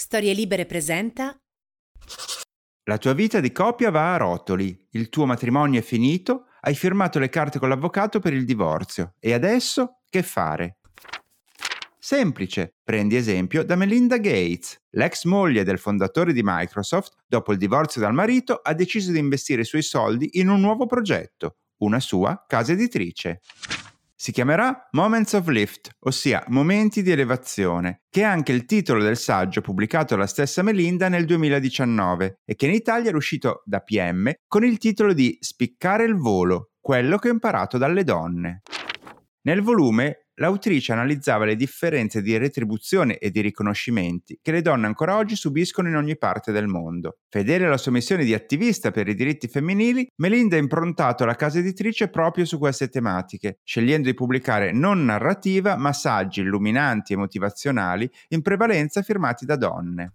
Storie Libere presenta La tua vita di coppia va a rotoli, il tuo matrimonio è finito, hai firmato le carte con l'avvocato per il divorzio e adesso che fare? Semplice, prendi esempio da Melinda Gates. L'ex moglie del fondatore di Microsoft, dopo il divorzio dal marito, ha deciso di investire i suoi soldi in un nuovo progetto, una sua casa editrice. Si chiamerà Moments of Lift, ossia Momenti di elevazione, che è anche il titolo del saggio pubblicato dalla stessa Melinda nel 2019 e che in Italia è uscito da PM con il titolo di Spiccare il volo, quello che ho imparato dalle donne. Nel volume l'autrice analizzava le differenze di retribuzione e di riconoscimenti che le donne ancora oggi subiscono in ogni parte del mondo. Fedele alla sua missione di attivista per i diritti femminili, Melinda ha improntato la casa editrice proprio su queste tematiche, scegliendo di pubblicare non narrativa ma saggi illuminanti e motivazionali, in prevalenza firmati da donne.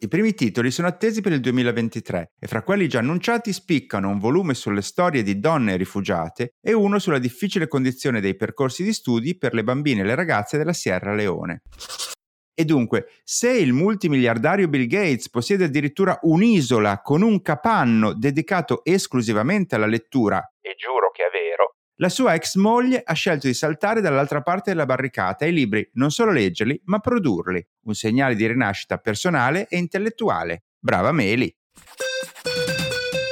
I primi titoli sono attesi per il 2023 e fra quelli già annunciati spiccano un volume sulle storie di donne rifugiate e uno sulla difficile condizione dei percorsi di studi per le bambine e le ragazze della Sierra Leone. E dunque, se il multimiliardario Bill Gates possiede addirittura un'isola con un capanno dedicato esclusivamente alla lettura, e giuro che è vero, la sua ex moglie ha scelto di saltare dall'altra parte della barricata e i libri non solo leggerli, ma produrli. Un segnale di rinascita personale e intellettuale. Brava Meli!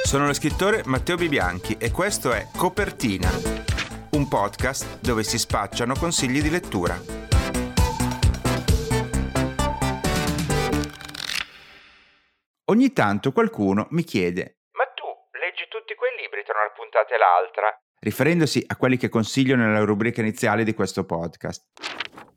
Sono lo scrittore Matteo Bibianchi e questo è Copertina, un podcast dove si spacciano consigli di lettura. Ogni tanto qualcuno mi chiede: Ma tu leggi tutti quei libri tra una puntata e l'altra? Riferendosi a quelli che consiglio nella rubrica iniziale di questo podcast?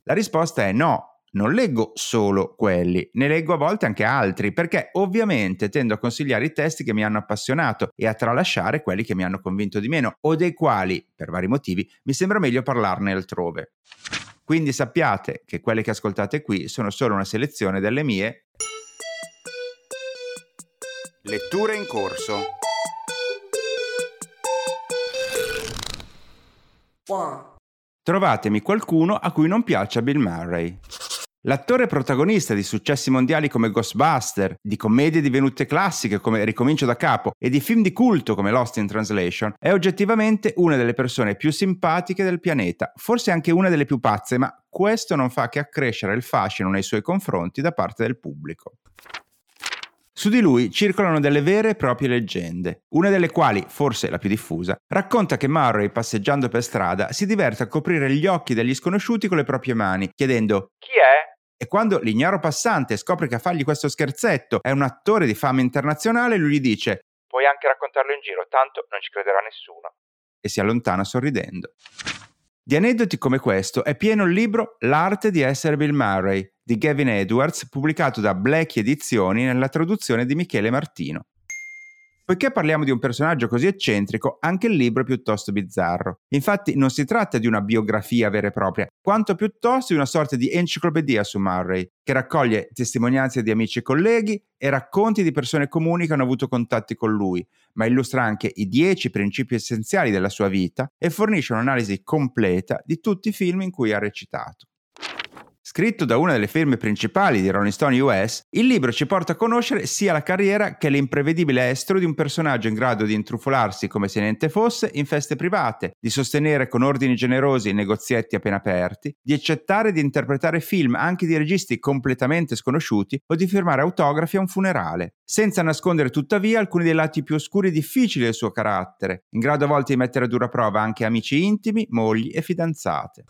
La risposta è no, non leggo solo quelli, ne leggo a volte anche altri, perché ovviamente tendo a consigliare i testi che mi hanno appassionato e a tralasciare quelli che mi hanno convinto di meno o dei quali, per vari motivi, mi sembra meglio parlarne altrove. Quindi sappiate che quelle che ascoltate qui sono solo una selezione delle mie letture in corso. Trovatemi qualcuno a cui non piaccia Bill Murray. L'attore protagonista di successi mondiali come Ghostbuster, di commedie divenute classiche come Ricomincio da capo e di film di culto come Lost in Translation, è oggettivamente una delle persone più simpatiche del pianeta, forse anche una delle più pazze, ma questo non fa che accrescere il fascino nei suoi confronti da parte del pubblico. Su di lui circolano delle vere e proprie leggende, una delle quali, forse la più diffusa, racconta che Murray, passeggiando per strada, si diverte a coprire gli occhi degli sconosciuti con le proprie mani, chiedendo Chi è? E quando l'ignaro passante scopre che a fargli questo scherzetto è un attore di fama internazionale, lui gli dice Puoi anche raccontarlo in giro, tanto non ci crederà nessuno. E si allontana sorridendo. Di aneddoti come questo è pieno il libro L'arte di essere Bill Murray di Gavin Edwards, pubblicato da Black Edizioni nella traduzione di Michele Martino. Poiché parliamo di un personaggio così eccentrico, anche il libro è piuttosto bizzarro. Infatti non si tratta di una biografia vera e propria, quanto piuttosto di una sorta di enciclopedia su Murray, che raccoglie testimonianze di amici e colleghi e racconti di persone comuni che hanno avuto contatti con lui, ma illustra anche i dieci principi essenziali della sua vita e fornisce un'analisi completa di tutti i film in cui ha recitato. Scritto da una delle firme principali di Rolling Stone US, il libro ci porta a conoscere sia la carriera che l'imprevedibile estro di un personaggio in grado di intrufolarsi come se niente fosse in feste private, di sostenere con ordini generosi negozietti appena aperti, di accettare di interpretare film anche di registi completamente sconosciuti o di firmare autografi a un funerale, senza nascondere tuttavia alcuni dei lati più oscuri e difficili del suo carattere, in grado a volte di mettere a dura prova anche amici intimi, mogli e fidanzate.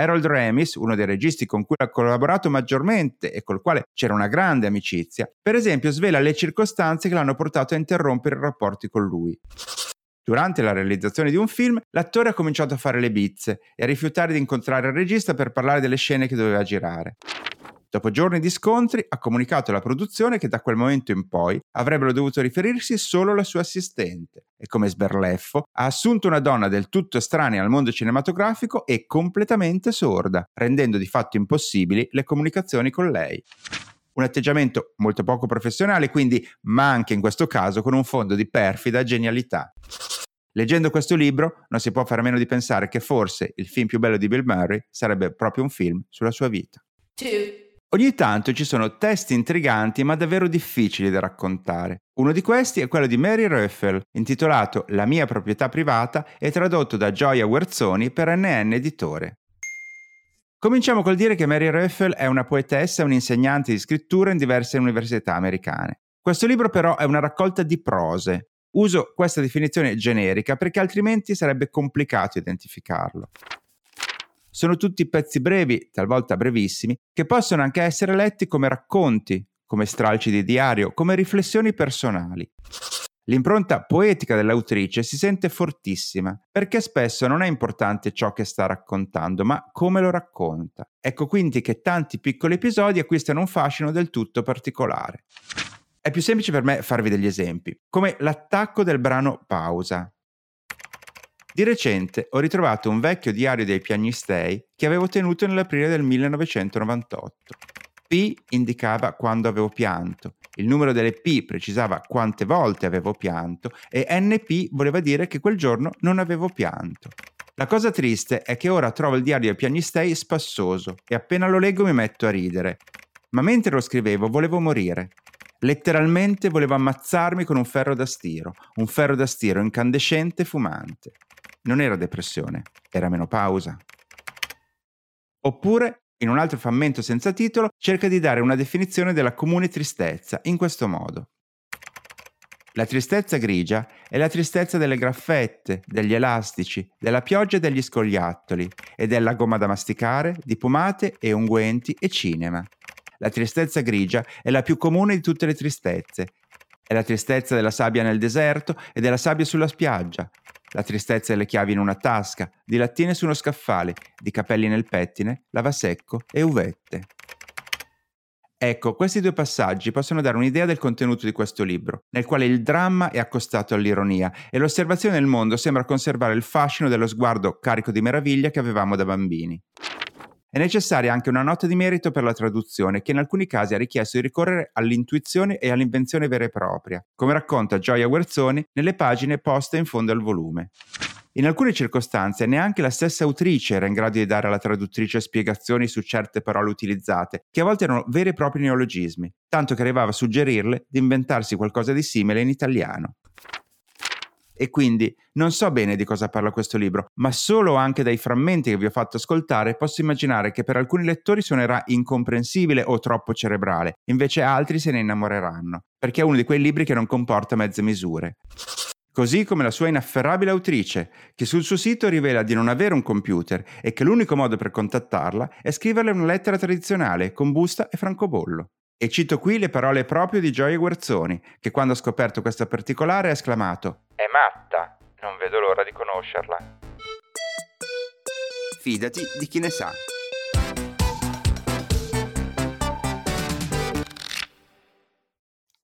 Harold Ramis, uno dei registi con cui ha collaborato maggiormente e col quale c'era una grande amicizia, per esempio svela le circostanze che l'hanno portato a interrompere i rapporti con lui. Durante la realizzazione di un film, l'attore ha cominciato a fare le bizze e a rifiutare di incontrare il regista per parlare delle scene che doveva girare. Dopo giorni di scontri, ha comunicato alla produzione che da quel momento in poi avrebbero dovuto riferirsi solo alla sua assistente e come sberleffo ha assunto una donna del tutto estranea al mondo cinematografico e completamente sorda, rendendo di fatto impossibili le comunicazioni con lei. Un atteggiamento molto poco professionale, quindi, ma anche in questo caso con un fondo di perfida genialità. Leggendo questo libro non si può fare a meno di pensare che forse il film più bello di Bill Murray sarebbe proprio un film sulla sua vita. Two. Ogni tanto ci sono testi intriganti ma davvero difficili da raccontare. Uno di questi è quello di Mary Ruffel, intitolato La mia proprietà privata e tradotto da Gioia Guerzoni per NN Editore. Cominciamo col dire che Mary Ruffel è una poetessa e un'insegnante di scrittura in diverse università americane. Questo libro però è una raccolta di prose. Uso questa definizione generica perché altrimenti sarebbe complicato identificarlo. Sono tutti pezzi brevi, talvolta brevissimi, che possono anche essere letti come racconti, come stralci di diario, come riflessioni personali. L'impronta poetica dell'autrice si sente fortissima, perché spesso non è importante ciò che sta raccontando, ma come lo racconta. Ecco quindi che tanti piccoli episodi acquistano un fascino del tutto particolare. È più semplice per me farvi degli esempi, come l'attacco del brano Pausa. Di recente ho ritrovato un vecchio diario dei piagnistei che avevo tenuto nell'aprile del 1998. P indicava quando avevo pianto, il numero delle P precisava quante volte avevo pianto e NP voleva dire che quel giorno non avevo pianto. La cosa triste è che ora trovo il diario del piagnistei spassoso e appena lo leggo mi metto a ridere. Ma mentre lo scrivevo volevo morire. Letteralmente volevo ammazzarmi con un ferro da stiro, un ferro da stiro incandescente e fumante. Non era depressione, era menopausa. Oppure in un altro frammento senza titolo, cerca di dare una definizione della comune tristezza in questo modo. La tristezza grigia è la tristezza delle graffette, degli elastici, della pioggia e degli scogliattoli, e della gomma da masticare, di pomate e unguenti e cinema. La tristezza grigia è la più comune di tutte le tristezze. È la tristezza della sabbia nel deserto e della sabbia sulla spiaggia, la tristezza delle chiavi in una tasca, di lattine su uno scaffale, di capelli nel pettine, lavasecco e uvette. Ecco, questi due passaggi possono dare un'idea del contenuto di questo libro, nel quale il dramma è accostato all'ironia e l'osservazione del mondo sembra conservare il fascino dello sguardo carico di meraviglia che avevamo da bambini. È necessaria anche una nota di merito per la traduzione, che in alcuni casi ha richiesto di ricorrere all'intuizione e all'invenzione vera e propria, come racconta Gioia Guerzoni nelle pagine poste in fondo al volume. In alcune circostanze neanche la stessa autrice era in grado di dare alla traduttrice spiegazioni su certe parole utilizzate, che a volte erano veri e propri neologismi, tanto che arrivava a suggerirle di inventarsi qualcosa di simile in italiano e quindi non so bene di cosa parla questo libro, ma solo anche dai frammenti che vi ho fatto ascoltare posso immaginare che per alcuni lettori suonerà incomprensibile o troppo cerebrale, invece altri se ne innamoreranno, perché è uno di quei libri che non comporta mezze misure. Così come la sua inafferrabile autrice, che sul suo sito rivela di non avere un computer e che l'unico modo per contattarla è scriverle una lettera tradizionale con busta e francobollo. E cito qui le parole proprio di Gioia Guerzoni, che quando ha scoperto questo particolare ha esclamato È matta, non vedo l'ora di conoscerla. Fidati di chi ne sa.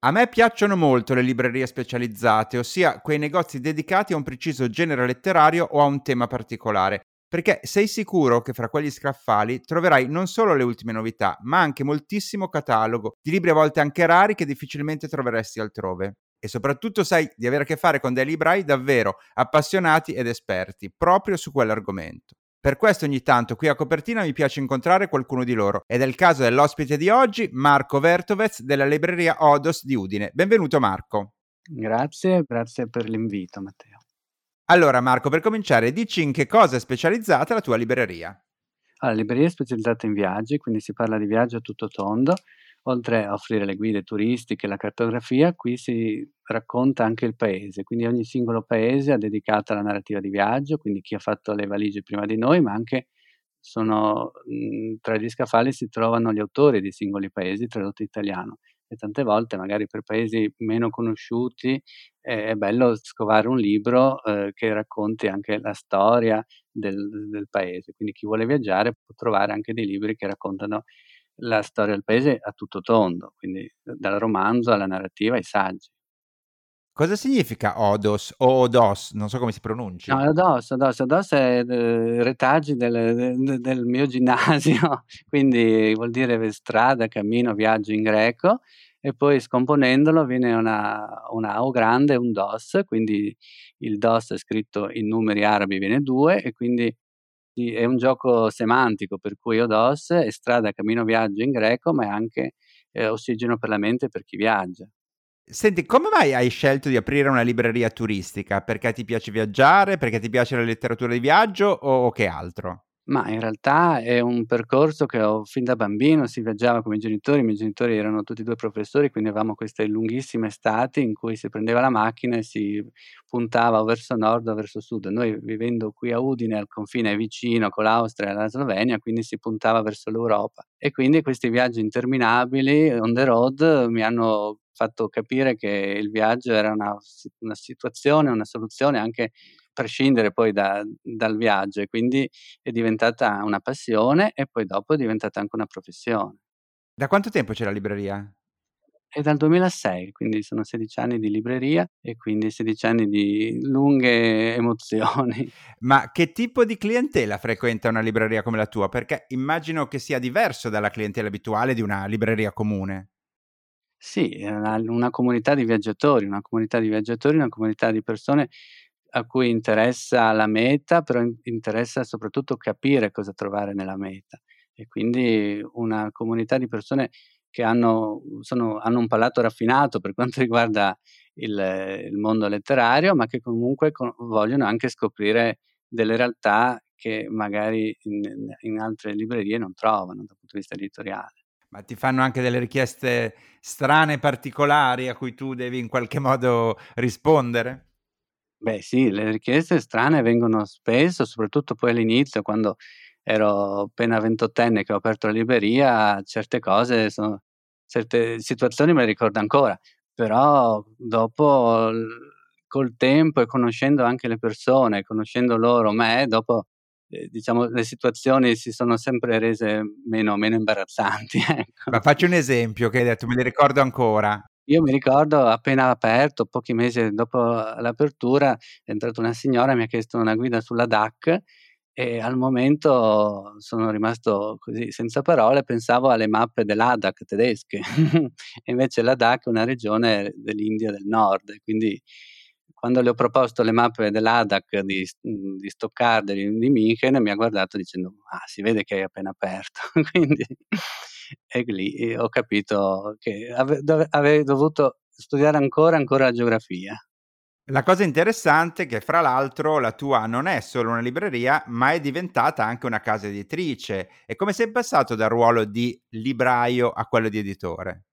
A me piacciono molto le librerie specializzate, ossia quei negozi dedicati a un preciso genere letterario o a un tema particolare, perché sei sicuro che fra quegli scaffali troverai non solo le ultime novità, ma anche moltissimo catalogo di libri a volte anche rari che difficilmente troveresti altrove. E soprattutto sai di avere a che fare con dei librai davvero appassionati ed esperti proprio su quell'argomento. Per questo ogni tanto qui a copertina mi piace incontrare qualcuno di loro ed è il caso dell'ospite di oggi, Marco Vertovez della libreria Odos di Udine. Benvenuto Marco. Grazie, grazie per l'invito Matteo. Allora Marco, per cominciare, dici in che cosa è specializzata la tua libreria? La libreria è specializzata in viaggi, quindi si parla di viaggio a tutto tondo. Oltre a offrire le guide turistiche la cartografia, qui si racconta anche il paese, quindi ogni singolo paese ha dedicato la narrativa di viaggio, quindi chi ha fatto le valigie prima di noi, ma anche sono, mh, tra gli scaffali si trovano gli autori di singoli paesi tradotti in italiano e tante volte magari per paesi meno conosciuti eh, è bello scovare un libro eh, che racconti anche la storia del, del, paese, quindi chi vuole viaggiare può trovare anche dei libri che raccontano la storia del paese a tutto tondo, quindi dal romanzo alla narrativa ai saggi. Cosa significa Odos o Odos? Non so come si pronuncia. No, Odos, Odos, Odos è eh, retaggi del, del, mio ginnasio, quindi vuol dire strada, cammino, viaggio in greco e poi scomponendolo viene una, una O grande un DOS, quindi il DOS è scritto in numeri arabi viene 2 e quindi è un gioco semantico per cui Odos è strada, cammino, viaggio in greco, ma è anche eh, ossigeno per la mente per chi viaggia. Senti, come mai hai scelto di aprire una libreria turistica? Perché ti piace viaggiare? Perché ti piace la letteratura di viaggio o che altro? Ma in realtà è un percorso che ho fin da bambino, si viaggiava con i miei genitori, i miei genitori erano tutti e due professori, quindi avevamo queste lunghissime estati in cui si prendeva la macchina e si puntava o verso nord o verso sud. Noi vivendo qui a Udine, al confine vicino con l'Austria e la Slovenia, quindi si puntava verso l'Europa. E quindi questi viaggi interminabili on the road mi hanno fatto capire che il viaggio era una, una situazione, una soluzione anche prescindere poi da, dal viaggio e quindi è diventata una passione e poi dopo è diventata anche una professione. Da quanto tempo c'è la libreria? È dal 2006, quindi sono 16 anni di libreria e quindi 16 anni di lunghe emozioni. Ma che tipo di clientela frequenta una libreria come la tua? Perché immagino che sia diverso dalla clientela abituale di una libreria comune. Sì, una comunità di viaggiatori, una comunità di viaggiatori, una comunità di persone a cui interessa la meta, però interessa soprattutto capire cosa trovare nella meta. E quindi una comunità di persone che hanno, sono, hanno un palato raffinato per quanto riguarda il, il mondo letterario, ma che comunque con, vogliono anche scoprire delle realtà che magari in, in altre librerie non trovano dal punto di vista editoriale. Ma ti fanno anche delle richieste strane, particolari a cui tu devi in qualche modo rispondere? Beh sì, le richieste strane vengono spesso, soprattutto poi all'inizio quando ero appena ventottenne che ho aperto la libreria, certe cose sono certe situazioni me le ricordo ancora, però dopo col tempo e conoscendo anche le persone, conoscendo loro me, dopo eh, diciamo le situazioni si sono sempre rese meno, meno imbarazzanti. Ecco. Ma faccio un esempio che hai detto, me li ricordo ancora. Io mi ricordo appena aperto, pochi mesi dopo l'apertura, è entrata una signora e mi ha chiesto una guida sulla DAC e al momento sono rimasto così senza parole, pensavo alle mappe dell'ADAC tedesche invece la DAC è una regione dell'India del Nord, quindi quando le ho proposto le mappe dell'ADAC di, di Stoccarda di, di München mi ha guardato dicendo ah si vede che hai appena aperto, quindi e lì ho capito che ave, dove, avrei dovuto studiare ancora ancora la geografia. La cosa interessante è che fra l'altro la tua non è solo una libreria, ma è diventata anche una casa editrice. E come sei passato dal ruolo di libraio a quello di editore?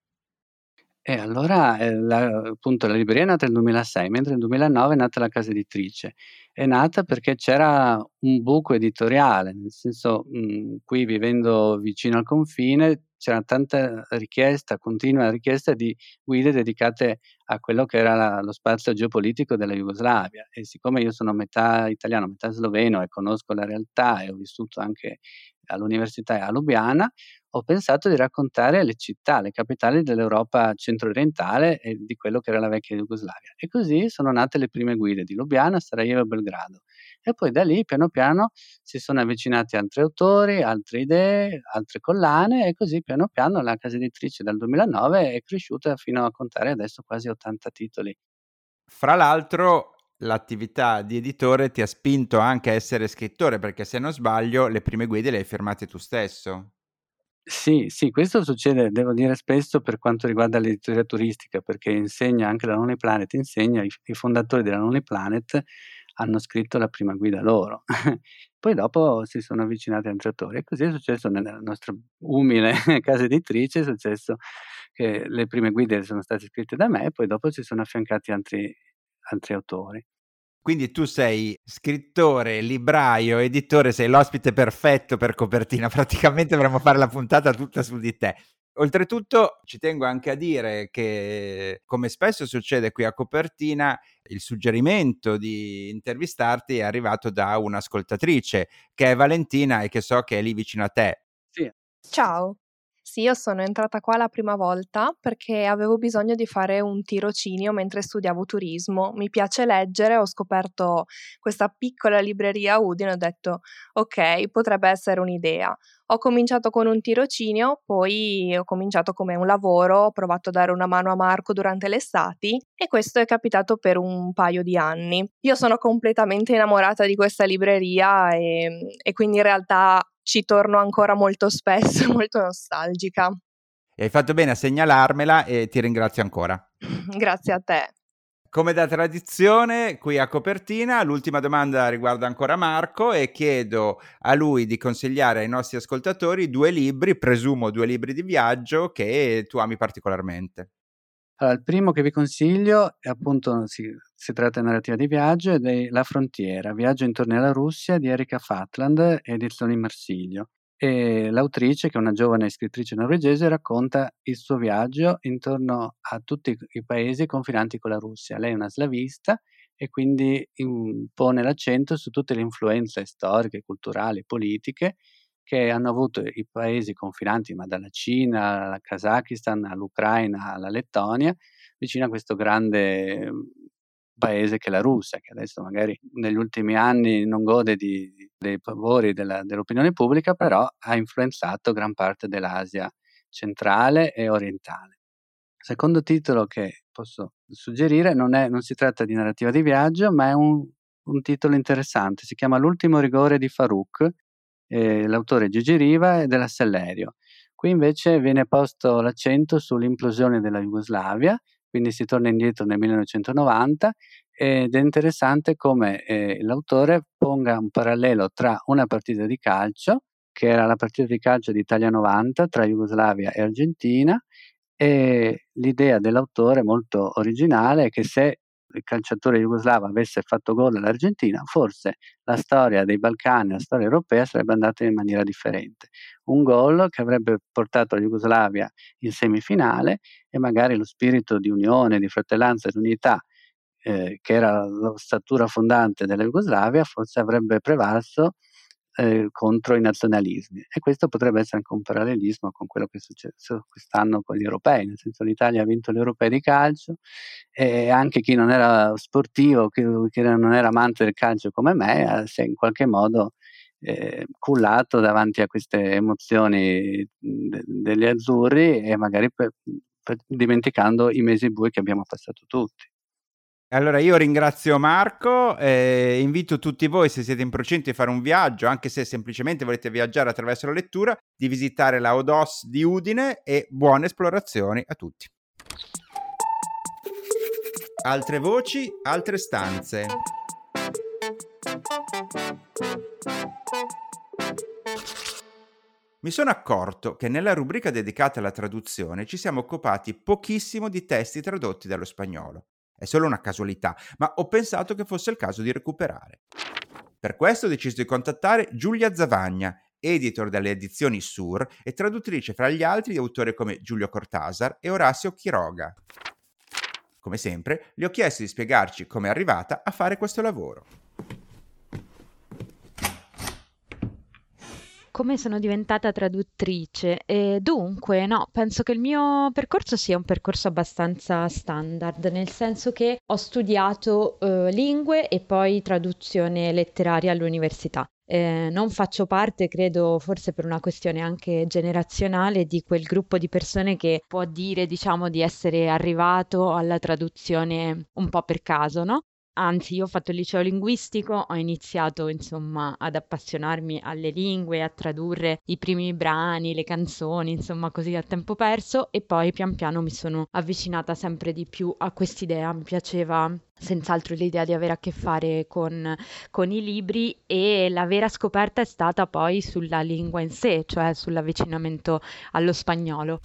E allora, eh, la, appunto, la libreria è nata nel 2006, mentre nel 2009 è nata la casa editrice. È nata perché c'era un buco editoriale, nel senso, mh, mhmm, qui vivendo vicino al confine c'era tanta richiesta, continua richiesta di guide dedicate a quello che era la, lo spazio geopolitico della Jugoslavia. E siccome io sono metà italiano, metà sloveno e conosco la realtà e ho vissuto anche all'università a Lubiana, ho pensato di raccontare le città, le capitali dell'Europa centro-orientale e di quello che era la vecchia Jugoslavia. E così sono nate le prime guide di Lubiana, Sarajevo e Belgrado. E poi da lì, piano piano, si sono avvicinati altri autori, altre idee, altre collane e così piano piano la casa editrice dal 2009 è cresciuta fino a contare adesso quasi 80 titoli. Fra l'altro, l'attività di editore ti ha spinto anche a essere scrittore, perché se non sbaglio, le prime guide le hai firmate tu stesso. Sì, sì, questo succede, devo dire, spesso per quanto riguarda l'editoria turistica, perché insegna anche la Lonely Planet, insegna, i, i fondatori della Lonely Planet hanno scritto la prima guida loro. Poi dopo si sono avvicinati altri autori e così è successo nella nostra umile casa editrice, è successo che le prime guide sono state scritte da me e poi dopo si sono affiancati altri, altri autori. Quindi tu sei scrittore, libraio, editore, sei l'ospite perfetto per copertina. Praticamente dovremmo fare la puntata tutta su di te. Oltretutto ci tengo anche a dire che, come spesso succede qui a copertina, il suggerimento di intervistarti è arrivato da un'ascoltatrice che è Valentina e che so che è lì vicino a te. Sì. Ciao, Sì, io sono entrata qua la prima volta perché avevo bisogno di fare un tirocinio mentre studiavo turismo. Mi piace leggere, ho scoperto questa piccola libreria a Udine e ho detto ok, potrebbe essere un'idea. Ho cominciato con un tirocinio, poi ho cominciato come un lavoro, ho provato a dare una mano a Marco durante le estati e questo è capitato per un paio di anni. Io sono completamente innamorata di questa libreria e, e quindi in realtà ci torno ancora molto spesso, molto nostalgica. E hai fatto bene a segnalarmela e ti ringrazio ancora. Grazie a te. Come da tradizione, qui a copertina, l'ultima domanda riguarda ancora Marco e chiedo a lui di consigliare ai nostri ascoltatori due libri, presumo due libri di viaggio, che tu ami particolarmente. Allora, il primo che vi consiglio è appunto, si, si tratta di narrativa di viaggio ed è La frontiera, viaggio intorno alla Russia di Erika Fatland, edizioni Marsiglio. E l'autrice, che è una giovane scrittrice norvegese, racconta il suo viaggio intorno a tutti i paesi confinanti con la Russia. Lei è una slavista e quindi pone l'accento su tutte le influenze storiche, culturali, politiche che hanno avuto i paesi confinanti, ma dalla Cina al Kazakistan all'Ucraina alla Lettonia, vicino a questo grande mhmm, paese che è la Russia, che adesso magari negli ultimi anni non gode di, dei favori della, dell'opinione pubblica, però ha influenzato gran parte dell'Asia centrale e orientale. Secondo titolo che posso suggerire non, è, non si tratta di narrativa di viaggio, ma è un, un titolo interessante, si chiama L'ultimo rigore di Farouk eh, l'autore Gigi Riva e della Sellerio. Qui invece viene posto l'accento sull'implosione della Jugoslavia, quindi si torna indietro nel 1990 ed è interessante come eh, l'autore ponga un parallelo tra una partita di calcio, che era la partita di calcio di Italia 90 tra Jugoslavia e Argentina, e l'idea dell'autore molto originale è che se il calciatore jugoslavo avesse fatto gol all'Argentina, forse la storia dei Balcani, la storia europea sarebbe andata in maniera differente. Un gol che avrebbe portato la Jugoslavia in semifinale e magari lo spirito di unione, di fratellanza e di unità eh, che era l'ossatura fondante della Jugoslavia, forse avrebbe prevalso eh, contro i nazionalismi. E questo potrebbe essere anche un parallelismo con quello che è successo quest'anno con gli europei, nel senso l'Italia ha vinto gli europei di calcio e anche chi non era sportivo, chi, chi non era amante del calcio come me, si è in qualche modo eh, cullato davanti a queste emozioni de- degli azzurri e magari per, per, dimenticando i mesi bui che abbiamo passato tutti. Allora io ringrazio Marco e invito tutti voi, se siete in procinto di fare un viaggio, anche se semplicemente volete viaggiare attraverso la lettura, di visitare la Odos di Udine e buone esplorazioni a tutti. Altre voci, altre stanze. Mi sono accorto che nella rubrica dedicata alla traduzione ci siamo occupati pochissimo di testi tradotti dallo spagnolo. È solo una casualità, ma ho pensato che fosse il caso di recuperare. Per questo ho deciso di contattare Giulia Zavagna, editor delle edizioni Sur e traduttrice fra gli altri di autori come Giulio Cortasar e Orazio Chiroga. Come sempre, gli ho chiesto di spiegarci come è arrivata a fare questo lavoro. Come sono diventata traduttrice. E dunque, no, penso che il mio percorso sia un percorso abbastanza standard, nel senso che ho studiato eh, lingue e poi traduzione letteraria all'università. Eh, non faccio parte, credo, forse per una questione anche generazionale, di quel gruppo di persone che può dire, diciamo, di essere arrivato alla traduzione un po' per caso, no? Anzi, io ho fatto il liceo linguistico, ho iniziato insomma ad appassionarmi alle lingue, a tradurre i primi brani, le canzoni, insomma così a tempo perso e poi pian piano mi sono avvicinata sempre di più a quest'idea. Mi piaceva senz'altro l'idea di avere a che fare con, con i libri e la vera scoperta è stata poi sulla lingua in sé, cioè sull'avvicinamento allo spagnolo.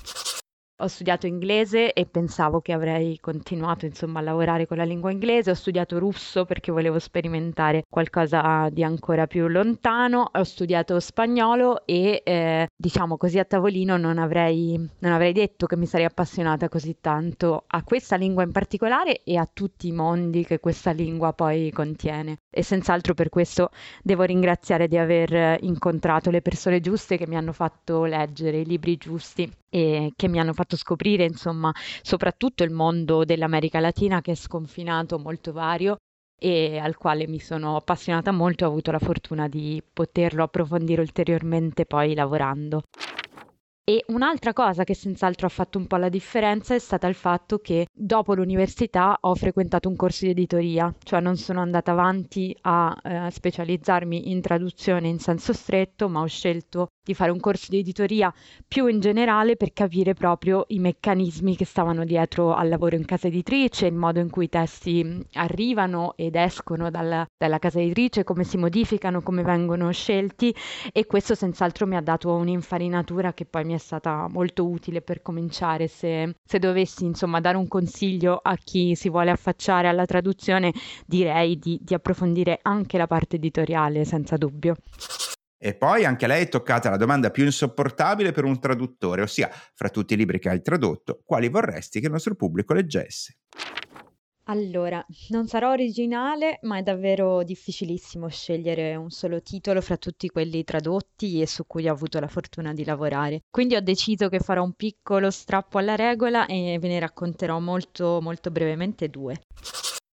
Ho studiato inglese e pensavo che avrei continuato insomma a lavorare con la lingua inglese, ho studiato russo perché volevo sperimentare qualcosa di ancora più lontano, ho studiato spagnolo e eh, diciamo così a tavolino non avrei, non avrei detto che mi sarei appassionata così tanto a questa lingua in particolare e a tutti i mondi che questa lingua poi contiene. E senz'altro per questo devo ringraziare di aver incontrato le persone giuste che mi hanno fatto leggere i libri giusti e che mi hanno fatto scoprire, insomma, soprattutto il mondo dell'America Latina che è sconfinato, molto vario e al quale mi sono appassionata molto ho avuto la fortuna di poterlo approfondire ulteriormente poi lavorando. E un'altra cosa che senz'altro ha fatto un po' la differenza è stata il fatto che dopo l'università ho frequentato un corso di editoria, cioè non sono andata avanti a eh, specializzarmi in traduzione in senso stretto, ma ho scelto di fare un corso di editoria più in generale per capire proprio i meccanismi che stavano dietro al lavoro in casa editrice, il modo in cui i testi arrivano ed escono dalla, dalla casa editrice, come si modificano, come vengono scelti e questo senz'altro mi ha dato un'infarinatura che poi mi è stata molto utile per cominciare. Se, se dovessi insomma dare un consiglio a chi si vuole affacciare alla traduzione direi di, di approfondire anche la parte editoriale senza dubbio. E poi anche lei è toccata la domanda più insopportabile per un traduttore, ossia, fra tutti i libri che hai tradotto, quali vorresti che il nostro pubblico leggesse? Allora, non sarò originale, ma è davvero difficilissimo scegliere un solo titolo fra tutti quelli tradotti e su cui ho avuto la fortuna di lavorare. Quindi ho deciso che farò un piccolo strappo alla regola e ve ne racconterò molto molto brevemente due.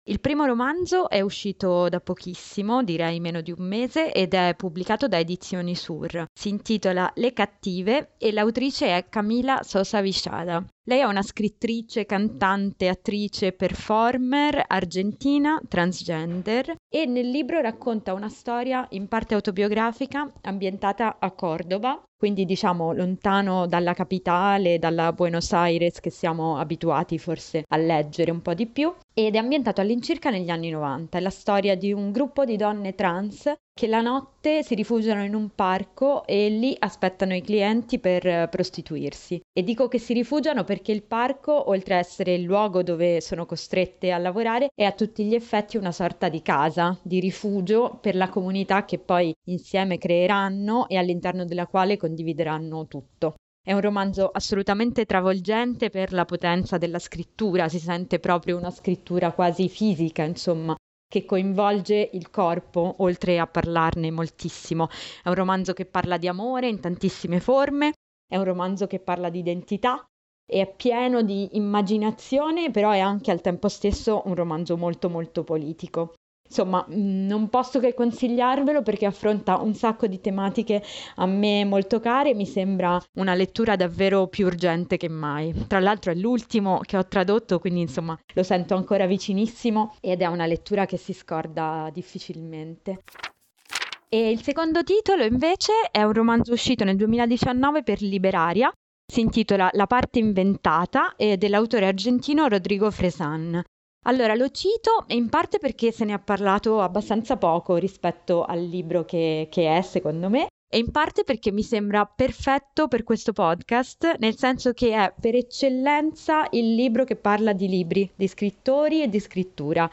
Il primo romanzo è uscito da pochissimo, direi meno di un mese, ed è pubblicato da Edizioni Sur. Si intitola Le cattive e l'autrice è Camila Sosa Vishada. Lei è una scrittrice, cantante, attrice, performer argentina, transgender e nel libro racconta una storia in parte autobiografica ambientata a Cordova, quindi diciamo lontano dalla capitale, dalla Buenos Aires che siamo abituati forse a leggere un po' di più, ed è ambientato all'incirca negli anni 90. È la storia di un gruppo di donne trans che la notte si rifugiano in un parco e lì aspettano i clienti per eh, prostituirsi. E dico che si rifugiano perché il parco, oltre a essere il luogo dove sono costrette a lavorare, è a tutti gli effetti una sorta di casa, di rifugio per la comunità che poi insieme creeranno e all'interno della quale condivideranno tutto. È un romanzo assolutamente travolgente per la potenza della scrittura, si sente proprio una scrittura quasi fisica, insomma, che coinvolge il corpo, oltre a parlarne moltissimo. È un romanzo che parla di amore in tantissime forme, è un romanzo che parla di identità, è pieno di immaginazione, però è anche al tempo stesso un romanzo molto molto politico. Insomma, mm, non posso che consigliarvelo perché affronta un sacco di tematiche a me molto care, mi sembra una lettura davvero più urgente che mai. Tra l'altro è l'ultimo che ho tradotto, quindi insomma lo sento ancora vicinissimo ed è una lettura che si scorda difficilmente. E il secondo titolo invece è un romanzo uscito nel 2019 per Liberaria, si intitola La parte inventata e dell'autore argentino Rodrigo Fresan. Allora, lo cito in parte perché se ne ha parlato abbastanza poco rispetto al libro che, che è, secondo me, e in parte perché mi sembra perfetto per questo podcast, nel senso che è per eccellenza il libro che parla di libri, di scrittori e di scrittura.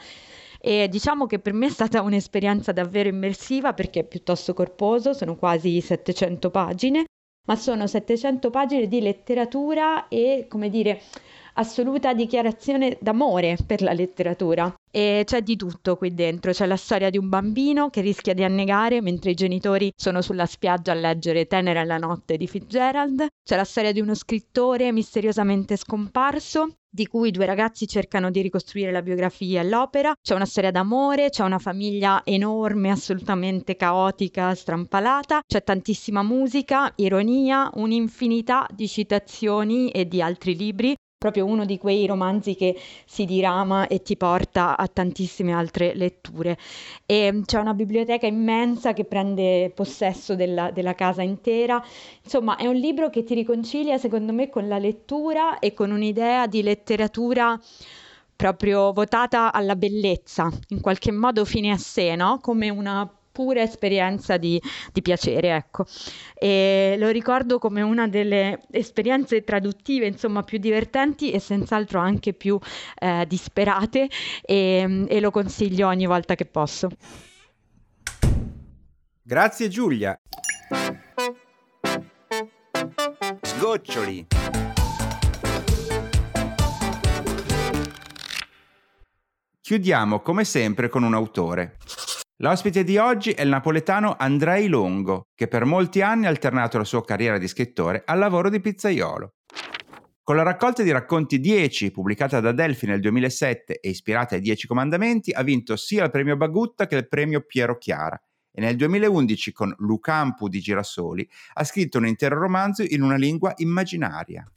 E diciamo che per me è stata un'esperienza davvero immersiva perché è piuttosto corposo, sono quasi 700 pagine, ma sono 700 pagine di letteratura e, come dire, assoluta dichiarazione d'amore per la letteratura. E c'è di tutto qui dentro, c'è la storia di un bambino che rischia di annegare mentre i genitori sono sulla spiaggia a leggere Tenera la notte di Fitzgerald, c'è la storia di uno scrittore misteriosamente scomparso di cui due ragazzi cercano di ricostruire la biografia e l'opera, c'è una storia d'amore, c'è una famiglia enorme, assolutamente caotica, strampalata, c'è tantissima musica, ironia, un'infinità di citazioni e di altri libri, proprio uno di quei romanzi che si dirama e ti porta a tantissime altre letture. E c'è una biblioteca immensa che prende possesso della, della, casa intera. Insomma, è un libro che ti riconcilia, secondo me, con la lettura e con un'idea di letteratura proprio votata alla bellezza, in qualche modo fine a sé, no? Come una pura esperienza di, di piacere, ecco. E lo ricordo come una delle esperienze traduttive, insomma, più divertenti e senz'altro anche più eh, disperate e, e lo consiglio ogni volta che posso. Grazie Giulia. Sgoccioli. Chiudiamo come sempre con un autore. L'ospite di oggi è il napoletano Andrei Longo, che per molti anni ha alternato la sua carriera di scrittore al lavoro di pizzaiolo. Con la raccolta di racconti 10, pubblicata da Delphi nel 2007 e ispirata ai 10 comandamenti, ha vinto sia il premio Bagutta che il premio Piero Chiara e nel 2011 con Lucampu di Girasoli ha scritto un intero romanzo in una lingua immaginaria.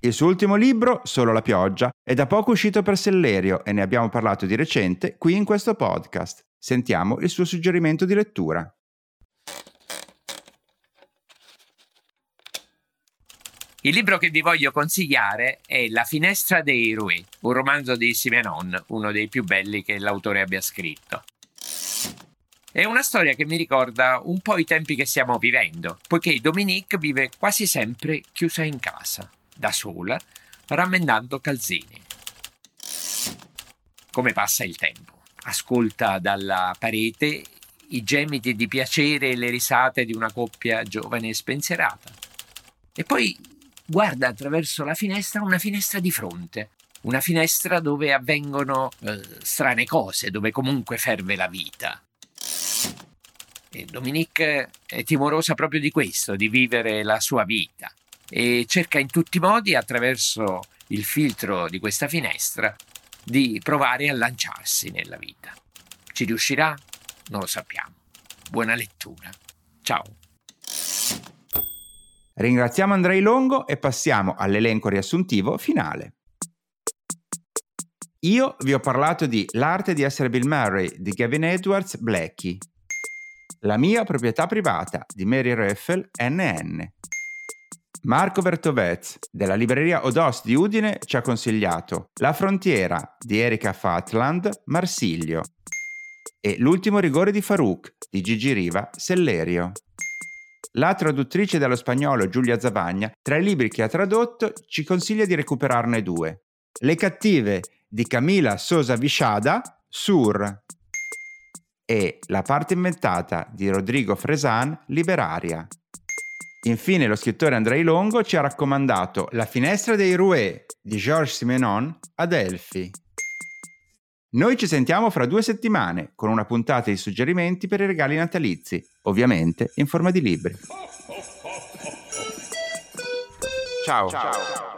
Il suo ultimo libro, Solo la pioggia, è da poco uscito per Sellerio e ne abbiamo parlato di recente qui in questo podcast. Sentiamo il suo suggerimento di lettura. Il libro che vi voglio consigliare è La finestra dei Rouet, un romanzo di Simenon, uno dei più belli che l'autore abbia scritto. È una storia che mi ricorda un po' i tempi che stiamo vivendo, poiché Dominique vive quasi sempre chiusa in casa, da sola, rammendando calzini. Come passa il tempo? Ascolta dalla parete i gemiti di piacere e le risate di una coppia giovane e spensierata. E poi guarda attraverso la finestra una finestra di fronte, una finestra dove avvengono eh, strane cose, dove comunque ferve la vita. E Dominique è timorosa proprio di questo, di vivere la sua vita e cerca in tutti i modi, attraverso il filtro di questa finestra, di provare a lanciarsi nella vita. Ci riuscirà? Non lo sappiamo. Buona lettura. Ciao. Ringraziamo Andrei Longo e passiamo all'elenco riassuntivo finale. Io vi ho parlato di L'arte di essere Bill Murray di Gavin Edwards Blackie, La mia proprietà privata di Mary Reffel NN. Marco Vertovez della libreria Odos di Udine ci ha consigliato La frontiera di Erika Fatland Marsiglio e L'ultimo rigore di Farouk di Gigi Riva Sellerio. La traduttrice dallo spagnolo Giulia Zavagna, tra i libri che ha tradotto, ci consiglia di recuperarne due. Le cattive di Camila Sosa Visciada, Sur, e La parte inventata di Rodrigo Fresan, Liberaria. Infine lo scrittore Andrei Longo ci ha raccomandato La finestra dei Rouet di Georges Simenon a Delphi. Noi ci sentiamo fra due settimane con una puntata di suggerimenti per i regali natalizi, ovviamente in forma di libri. Ciao. Ciao.